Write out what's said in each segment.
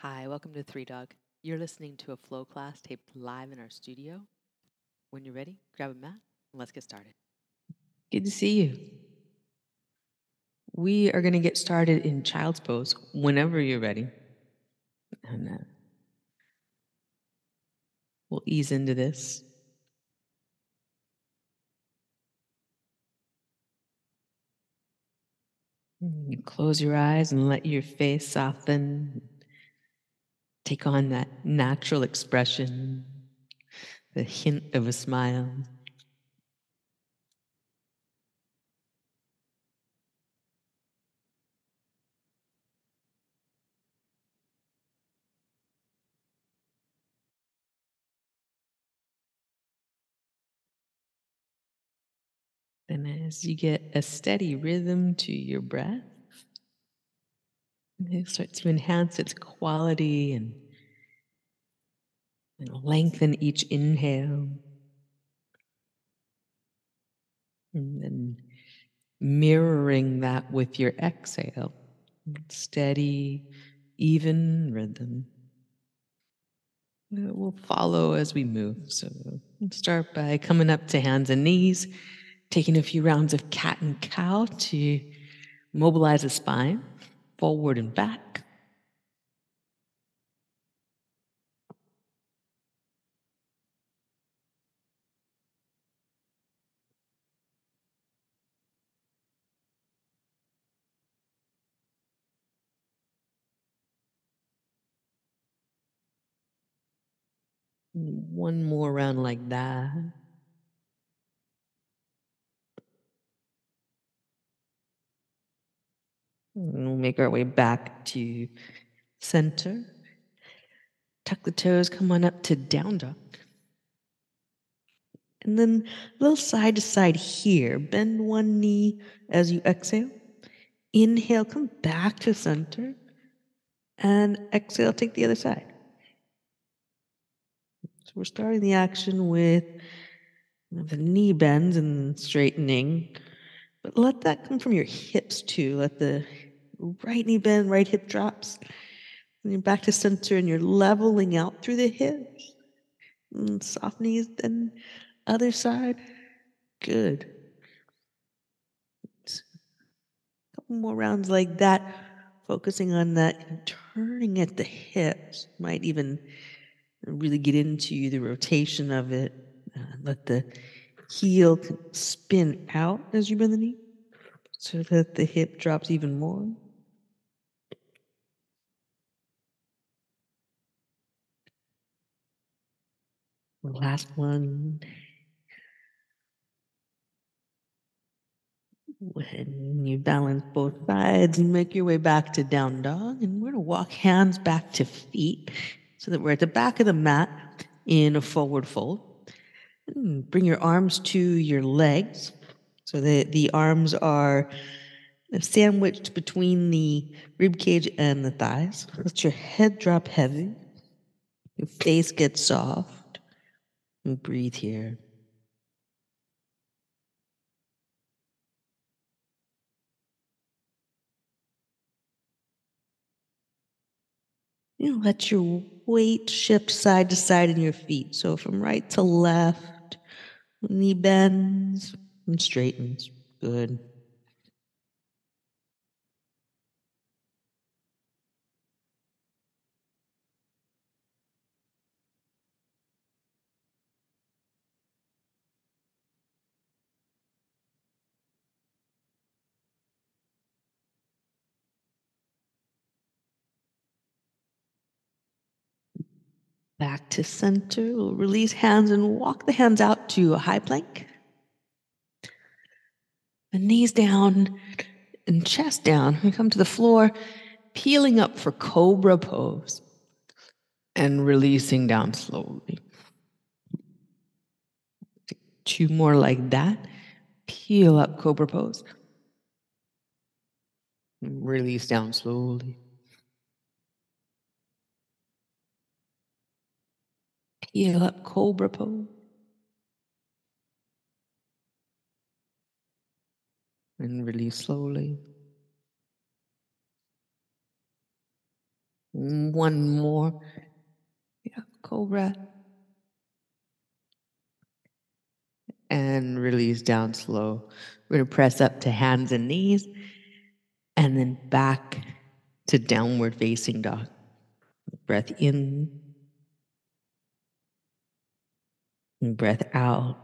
Hi, welcome to Three Dog. You're listening to a flow class taped live in our studio. When you're ready, grab a mat and let's get started. Good to see you. We are going to get started in child's pose whenever you're ready. And uh, we'll ease into this. Close your eyes and let your face soften. Take on that natural expression, the hint of a smile. And as you get a steady rhythm to your breath, it starts to enhance its quality and, and lengthen each inhale. And then mirroring that with your exhale. Steady, even rhythm. It will follow as we move. So start by coming up to hands and knees, taking a few rounds of cat and cow to mobilize the spine forward and back. One more round like that. We'll make our way back to center. Tuck the toes, come on up to down dog. And then a little side to side here. Bend one knee as you exhale. Inhale, come back to center. And exhale, take the other side. So we're starting the action with the knee bends and straightening. But let that come from your hips too. Let the right knee bend, right hip drops. And you're back to center and you're leveling out through the hips. And soft knees, then other side. Good. A couple more rounds like that, focusing on that, turning at the hips. Might even really get into the rotation of it. Uh, let the heel spin out as you bend the knee so that the hip drops even more. Last one. When you balance both sides and make your way back to down dog, and we're going to walk hands back to feet so that we're at the back of the mat in a forward fold. And bring your arms to your legs so that the arms are sandwiched between the rib cage and the thighs. Let your head drop heavy. Your face gets soft. And breathe here. You let your weight shift side to side in your feet. So from right to left, knee bends and straightens. Good. Back to center. We'll release hands and walk the hands out to a high plank. The knees down and chest down. We come to the floor, peeling up for cobra pose and releasing down slowly. Two more like that. Peel up cobra pose. Release down slowly. Peel up cobra pose. And release slowly. One more. Yeah, cobra. And release down slow. We're going to press up to hands and knees and then back to downward facing dog. Breath in. And breath out.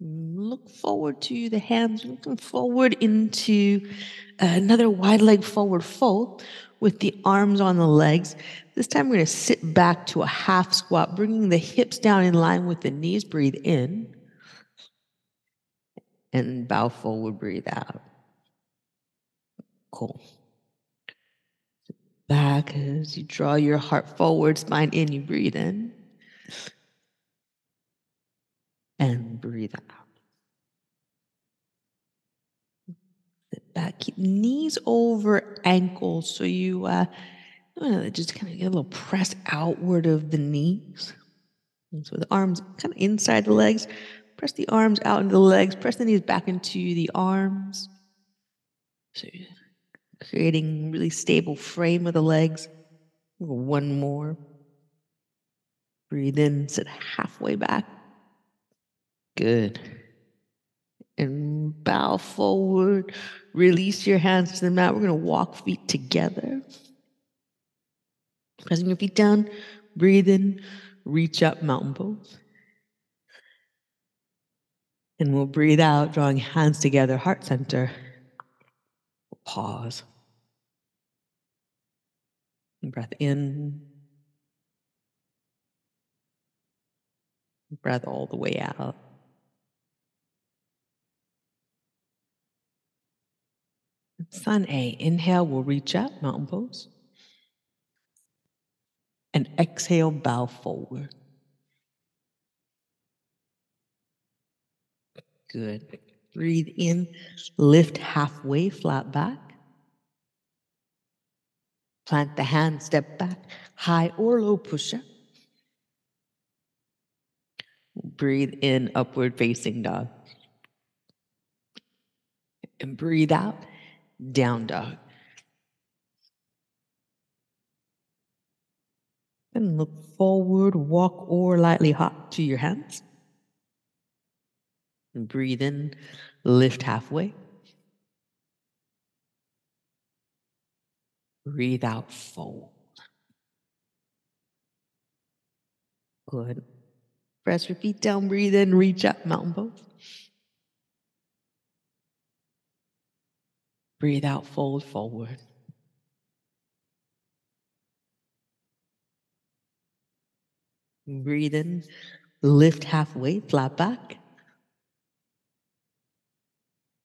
Look forward to the hands, looking forward into another wide leg forward fold with the arms on the legs. This time we're going to sit back to a half squat, bringing the hips down in line with the knees. Breathe in and bow forward, breathe out. Cool. Back as you draw your heart forward, spine in, you breathe in and breathe out. Sit back, keep knees over ankles so you uh, just kind of get a little press outward of the knees. And so the arms kind of inside the legs. Press the arms out into the legs. Press the knees back into the arms. So creating really stable frame of the legs. One more. Breathe in, sit halfway back. Good. And bow forward. Release your hands to the mat. We're going to walk feet together. Pressing your feet down. Breathe in. Reach up, mountain pose. And we'll breathe out, drawing hands together, heart center. Pause. Breath in. Breath all the way out. Sun A. Inhale, we'll reach up, mountain pose. And exhale, bow forward. Good. Breathe in, lift halfway, flat back. Plant the hand, step back, high or low push up. Breathe in, upward facing dog. And breathe out, down dog. And look forward, walk or lightly hop to your hands. And breathe in, lift halfway. Breathe out, fold. Good. Press your feet down, breathe in, reach up, mountain pose. Breathe out, fold forward. Breathe in, lift halfway, flat back.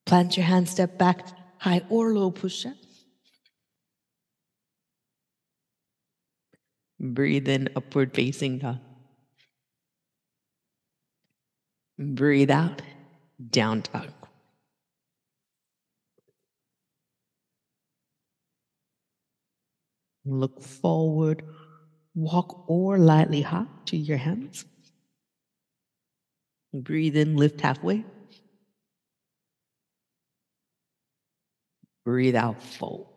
Plant your hand, step back, high or low push up. Breathe in, upward facing dog. Breathe out, down dog. Look forward, walk or lightly hop to your hands. Breathe in, lift halfway. Breathe out, fold.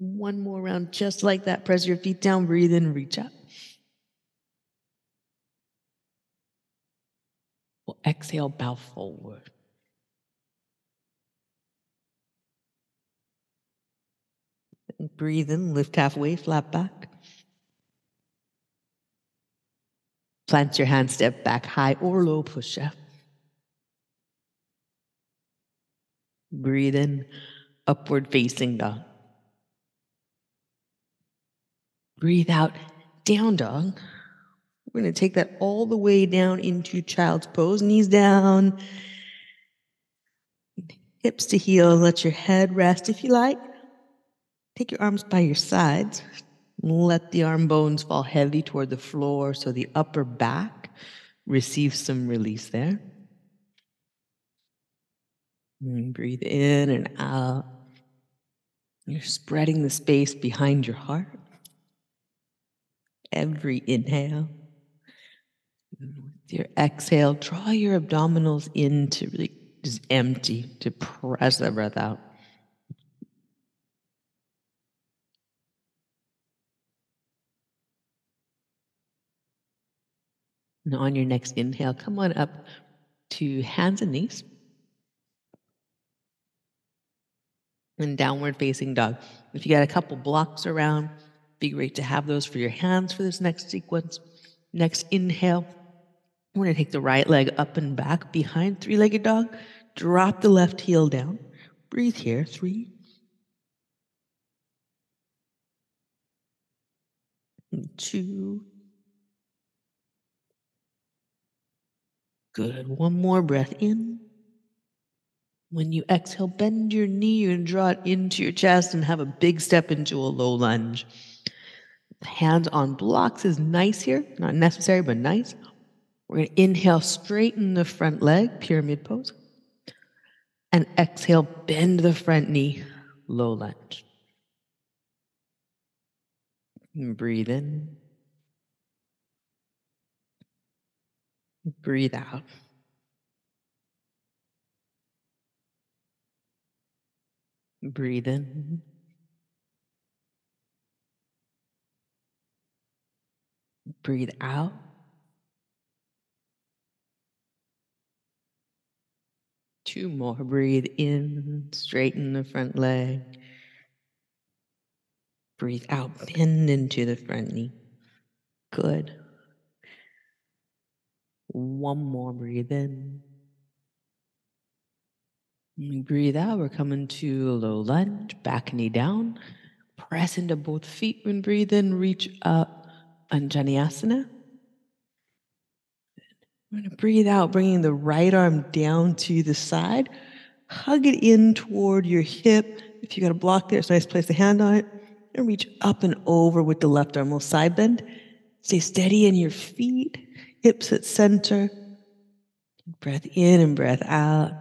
One more round, just like that. Press your feet down, breathe in, reach up. We'll exhale, bow forward. Breathe in, lift halfway, flat back. Plant your hand, step back, high or low push up. Breathe in, upward facing dog. Breathe out, down dog. We're going to take that all the way down into child's pose, knees down, hips to heels. Let your head rest if you like. Take your arms by your sides. Let the arm bones fall heavy toward the floor so the upper back receives some release there. And breathe in and out. You're spreading the space behind your heart. Every inhale. With your exhale, draw your abdominals in to really just empty, to press the breath out. And on your next inhale, come on up to hands and knees. And downward facing dog. If you got a couple blocks around, be great to have those for your hands for this next sequence. Next inhale, we're going to take the right leg up and back behind three legged dog. Drop the left heel down. Breathe here. Three. Two. Good. One more breath in. When you exhale, bend your knee and draw it into your chest and have a big step into a low lunge. Hands on blocks is nice here. Not necessary, but nice. We're going to inhale, straighten the front leg, pyramid pose. And exhale, bend the front knee, low lunge. And breathe in. Breathe out. Breathe in. Breathe out. Two more. Breathe in, straighten the front leg. Breathe out, bend into the front knee. Good. One more. Breathe in. Breathe out. We're coming to a low lunge, back knee down. Press into both feet when breathe in. Reach up, Anjaneyasana. I'm going to breathe out, bringing the right arm down to the side. Hug it in toward your hip. If you got a block there, it's nice place to hand on it. And reach up and over with the left arm. We'll side bend. Stay steady in your feet, hips at center. Breath in and breath out.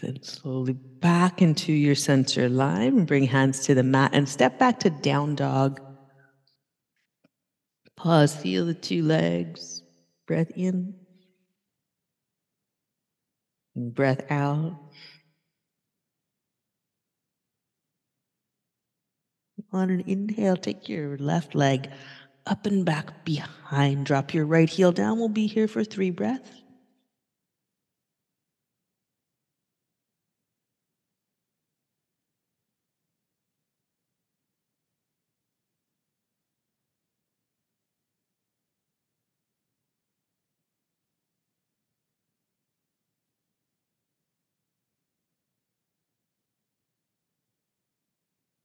Then slowly back into your center line and bring hands to the mat and step back to down dog. Pause, feel the two legs. Breath in. And breath out. On an inhale, take your left leg up and back behind. Drop your right heel down. We'll be here for three breaths.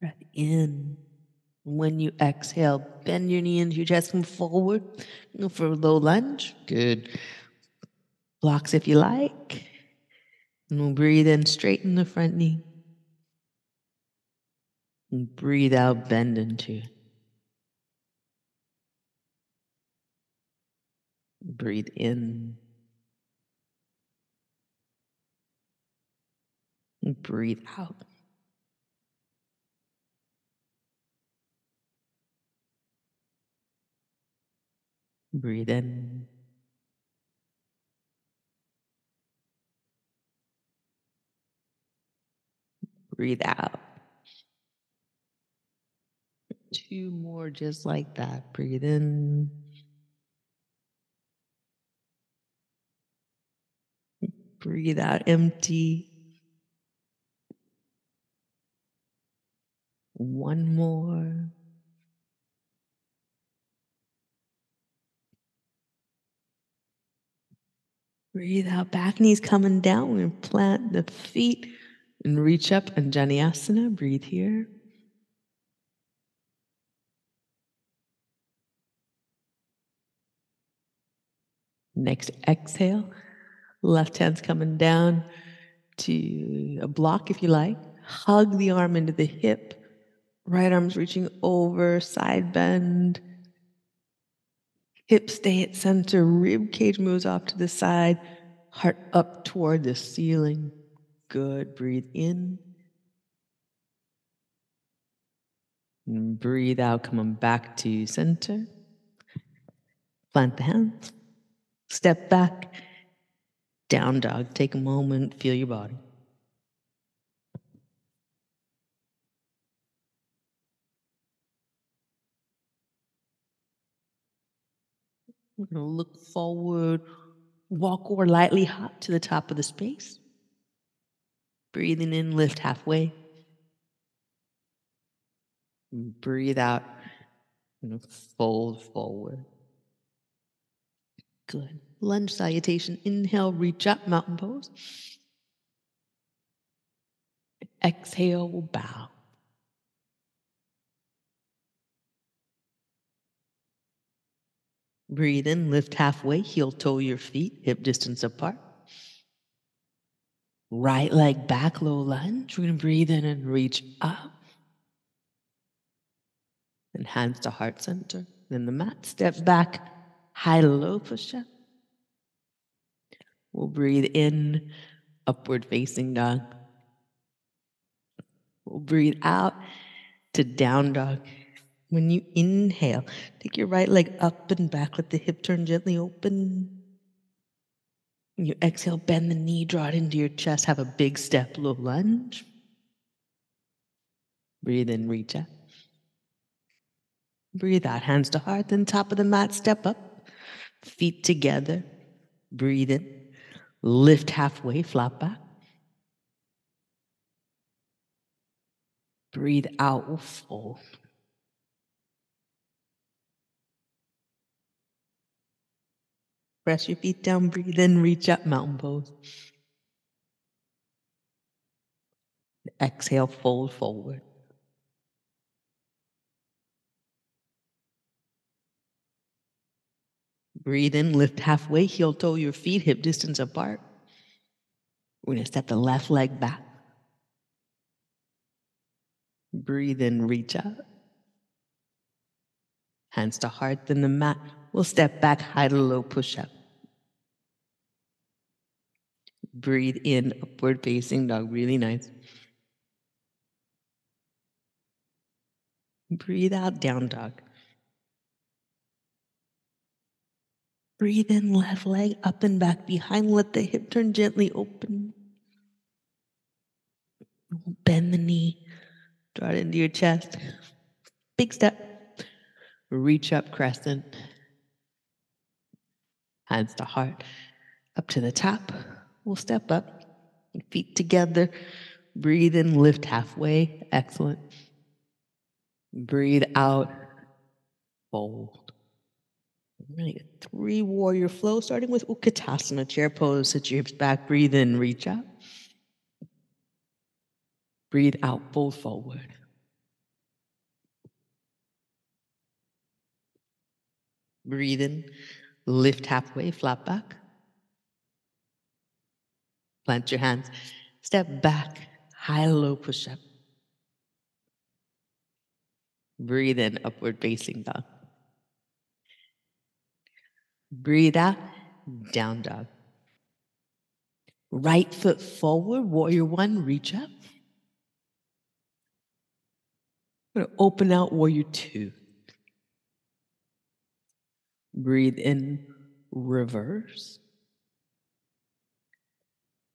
Breath in. When you exhale, bend your knee into your chest, come forward. For a low lunge. Good. Blocks if you like. And we'll breathe in, straighten the front knee. And breathe out, bend into. Breathe in. And breathe out. Breathe in. Breathe out. Two more just like that. Breathe in. Breathe out, empty. One more. Breathe out, back knees coming down and plant the feet and reach up Anjaneyasana. Breathe here. Next exhale, left hand's coming down to a block if you like. Hug the arm into the hip. Right arm's reaching over, side bend. Hips stay at center, rib cage moves off to the side, heart up toward the ceiling. Good. Breathe in. And breathe out, coming back to center. Plant the hands. Step back. Down dog. Take a moment. Feel your body. We're going to look forward, walk or lightly hop to the top of the space. Breathing in, lift halfway. Breathe out and fold forward. Good. Lunge salutation. Inhale, reach up, mountain pose. Exhale, bow. Breathe in, lift halfway, heel toe your feet, hip distance apart. Right leg back, low lunge. We're going to breathe in and reach up. And hands to heart center. Then the mat, step back, high low push up. We'll breathe in, upward facing dog. We'll breathe out to down dog. When you inhale, take your right leg up and back, let the hip turn gently open. When you exhale, bend the knee, draw it into your chest, have a big step, low lunge. Breathe in, reach out. Breathe out, hands to heart, then top of the mat, step up, feet together. Breathe in, lift halfway, flat back. Breathe out, fold. Press your feet down, breathe in, reach up, mountain pose. Exhale, fold forward. Breathe in, lift halfway, heel toe your feet, hip distance apart. We're going to step the left leg back. Breathe in, reach out. Hands to heart, then the mat. We'll step back, high to low push up. Breathe in, upward facing dog, really nice. Breathe out, down dog. Breathe in, left leg up and back behind. Let the hip turn gently open. Bend the knee, draw it into your chest. Big step. Reach up, crescent. Hands to heart. Up to the top. We'll step up. Feet together. Breathe in, lift halfway. Excellent. Breathe out. Fold. Right. Three warrior flow, starting with Utkatasana, chair pose. Sit your hips back. Breathe in, reach up. Breathe out, fold forward. Breathe in, lift halfway, flat back. Plant your hands. Step back, high low push up. Breathe in, upward facing dog. Breathe out, down dog. Right foot forward, warrior one, reach up. I'm going to open out warrior two. Breathe in, reverse.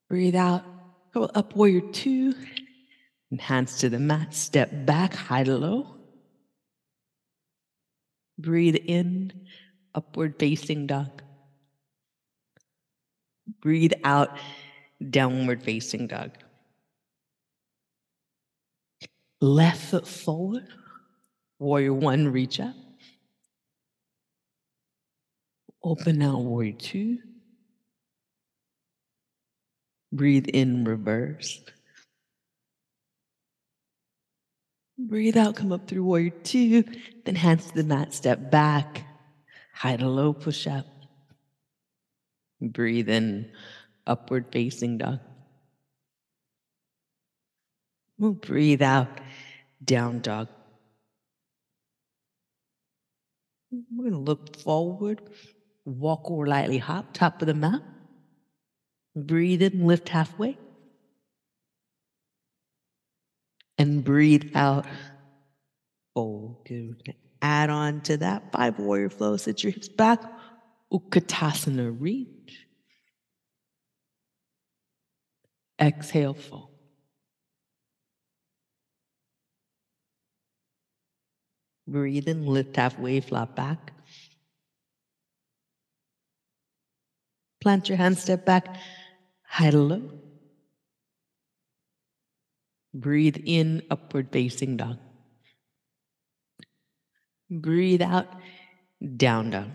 Breathe out, go up warrior two, and hands to the mat, step back, high to low. Breathe in, upward facing dog. Breathe out, downward facing dog. Left foot forward, warrior one, reach up. Open out, warrior two. Breathe in, reverse. Breathe out, come up through warrior two, then hands to the mat, step back, high to low push up. Breathe in, upward facing dog. We'll breathe out, down dog. We're going to look forward, walk or lightly hop, top of the mat. Breathe in, lift halfway. And breathe out, oh, fold. Good. Add on to that five warrior flow. Sit your hips back. Utkatasana reach. Exhale, fold. Breathe in, lift halfway, flat back. Plant your hands, step back, low. Breathe in, upward facing dog. Breathe out, down dog.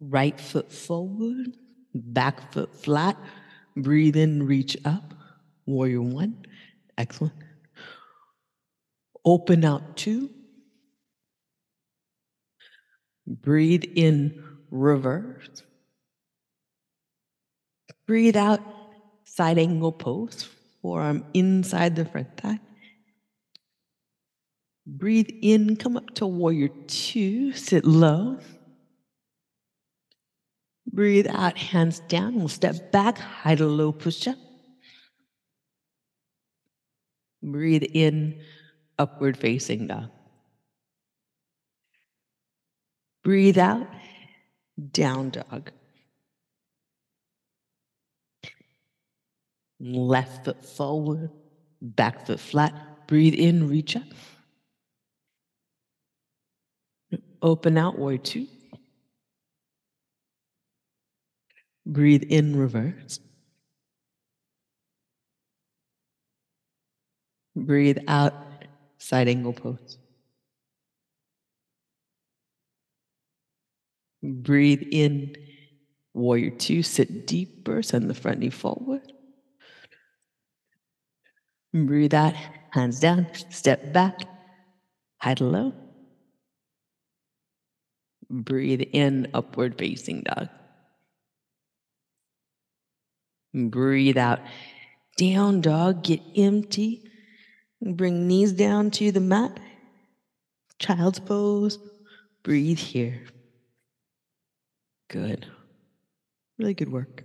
Right foot forward, back foot flat. Breathe in, reach up. Warrior one. Excellent. Open out two. Breathe in, reverse. Breathe out, side angle pose, forearm inside the front thigh. Breathe in, come up to warrior two, sit low. Breathe out, hands down. We'll step back, high to low push up. Breathe in, upward facing dog. Breathe out, down dog. Left foot forward, back foot flat. Breathe in, reach up. Open out, warrior two. Breathe in, reverse. Breathe out, side angle pose. Breathe in, warrior two, sit deeper, send the front knee forward. Breathe out, hands down, step back, to low. Breathe in, upward facing dog. Breathe out, down dog, get empty. Bring knees down to the mat. Child's pose. Breathe here. Good. Really good work.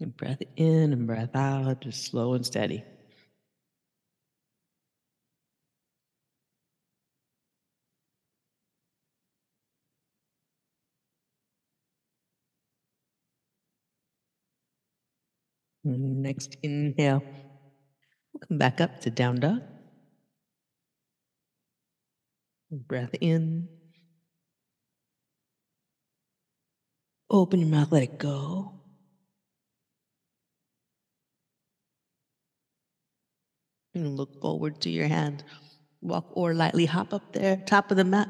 And breath in and breath out, just slow and steady. Next inhale. We'll come back up to down dog. Breath in. Open your mouth, let it go. And look forward to your hand. Walk or lightly hop up there, top of the mat.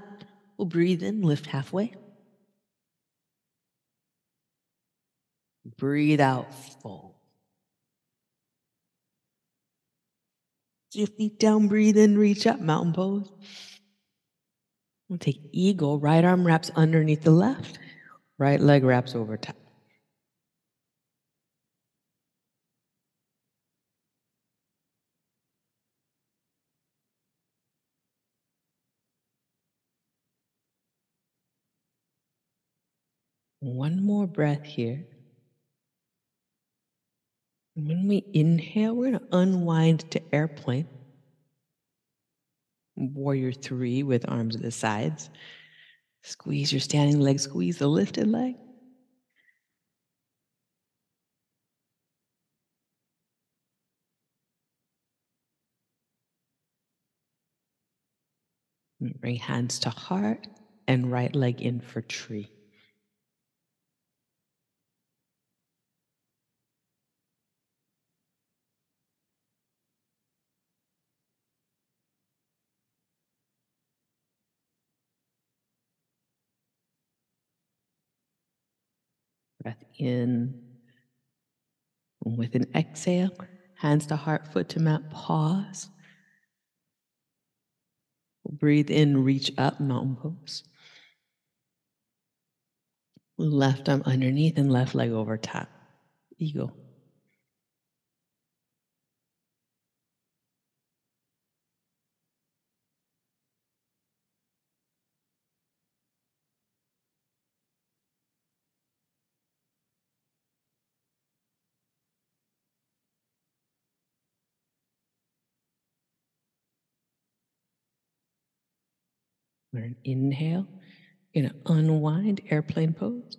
We'll breathe in, lift halfway. Breathe out, fold. your feet down, breathe in, reach up, mountain pose. We'll take eagle, right arm wraps underneath the left, right leg wraps over top. One more breath here. When we inhale, we're going to unwind to airplane. Warrior three with arms at the sides. Squeeze your standing leg, squeeze the lifted leg. Bring hands to heart and right leg in for tree. Breath in. With an exhale, hands to heart, foot to mat, pause. Breathe in, reach up, mountain pose. Left arm underneath and left leg over top. Eagle. On an inhale, you're going to unwind airplane pose.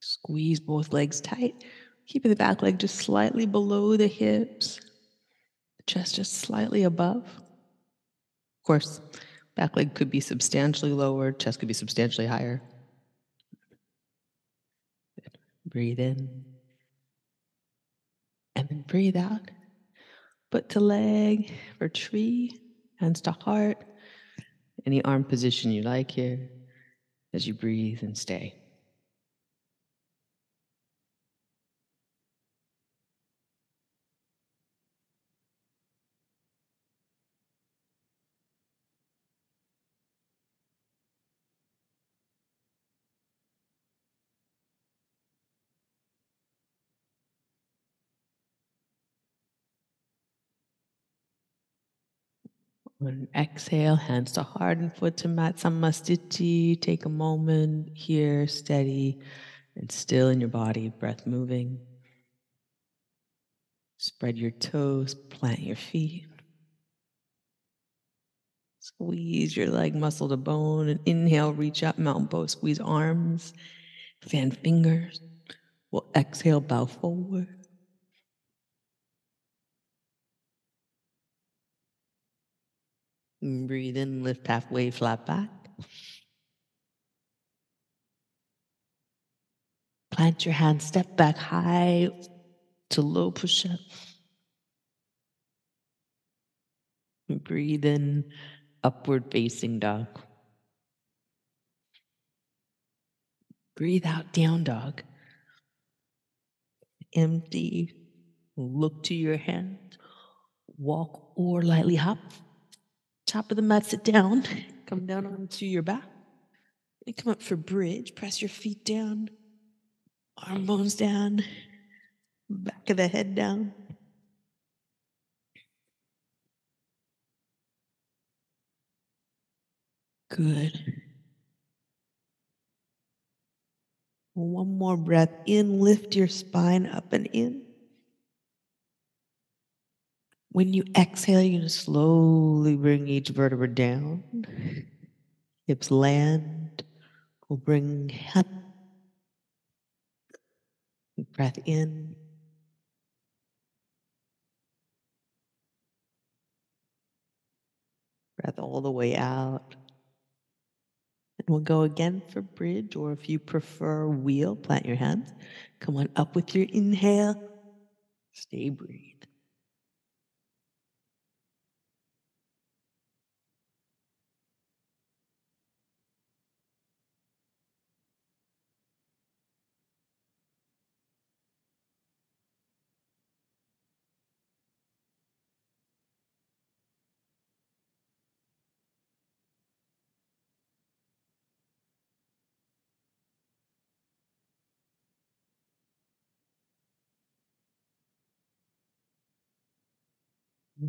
Squeeze both legs tight, keeping the back leg just slightly below the hips, the chest just slightly above. Of course, back leg could be substantially lower, chest could be substantially higher. Breathe in. And then breathe out. Foot to leg for tree, hands to heart. Any arm position you like here as you breathe and stay. On exhale, hands to heart and foot to mat samastiti. Take a moment here, steady and still in your body, breath moving. Spread your toes, plant your feet. Squeeze your leg muscle to bone and inhale, reach up, mountain pose, squeeze arms, fan fingers. We'll exhale, bow forward. Breathe in, lift halfway, flat back. Plant your hands, step back high to low push up. Breathe in, upward facing dog. Breathe out, down dog. Empty. Look to your hand, Walk or lightly hop top of the mat, sit down, come down onto your back. And come up for bridge, press your feet down, arm bones down, back of the head down. Good. One more breath in, lift your spine up and in. When you exhale, you're going to slowly bring each vertebra down. Hips land. We'll bring head. Breath in. Breath all the way out. And we'll go again for bridge, or if you prefer wheel, plant your hands. Come on up with your inhale. Stay breathe.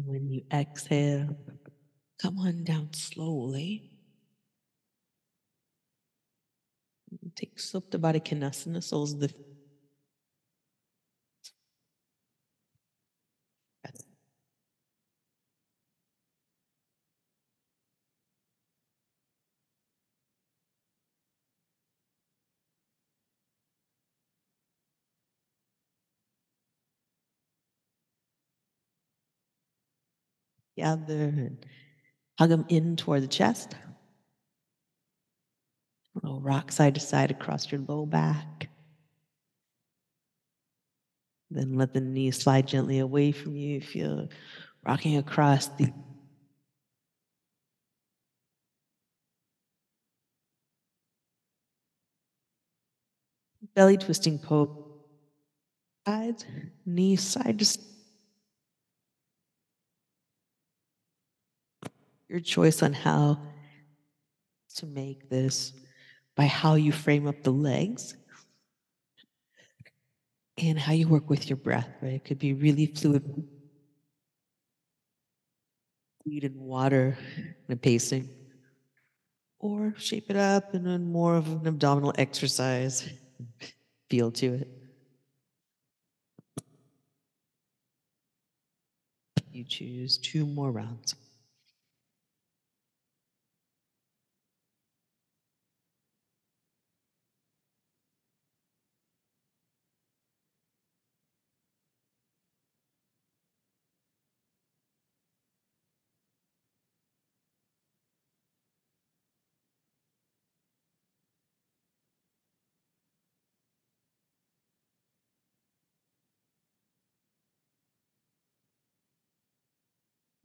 When you exhale, come on down slowly. Take Supta Baddha Konasana, soles of the Gather and hug them in toward the chest. Roll rock side to side across your low back. Then let the knees slide gently away from you. Feel rocking across the belly twisting pose. Sides, knees side to side. Your choice on how to make this by how you frame up the legs and how you work with your breath, right? It could be really fluid, fluid and water and pacing, or shape it up and then more of an abdominal exercise feel to it. you choose. Two more rounds.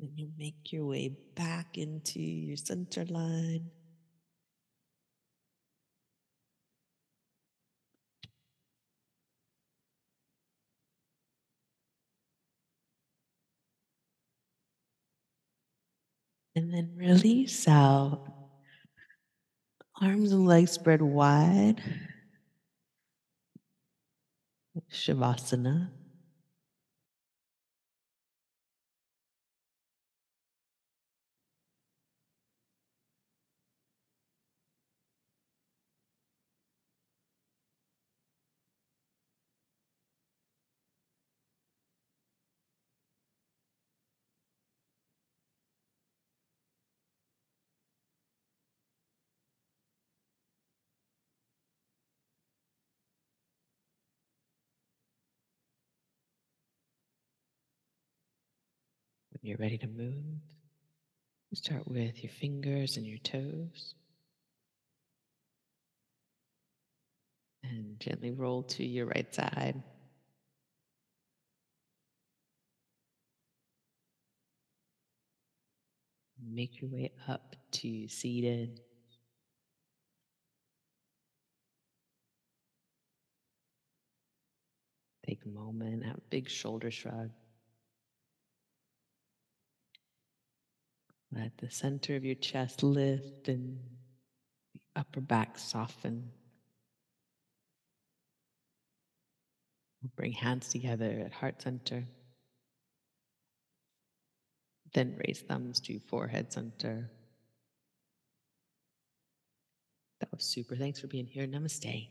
Then you make your way back into your center line. And then release out. Arms and legs spread wide. Shavasana. You're ready to move, start with your fingers and your toes. And gently roll to your right side. Make your way up to seated. Take a moment, have a big shoulder shrug. Let the center of your chest lift and the upper back soften. We'll Bring hands together at heart center. Then raise thumbs to forehead center. That was super. Thanks for being here. Namaste.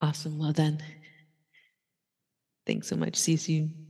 Awesome. Well then, thanks so much. See you soon.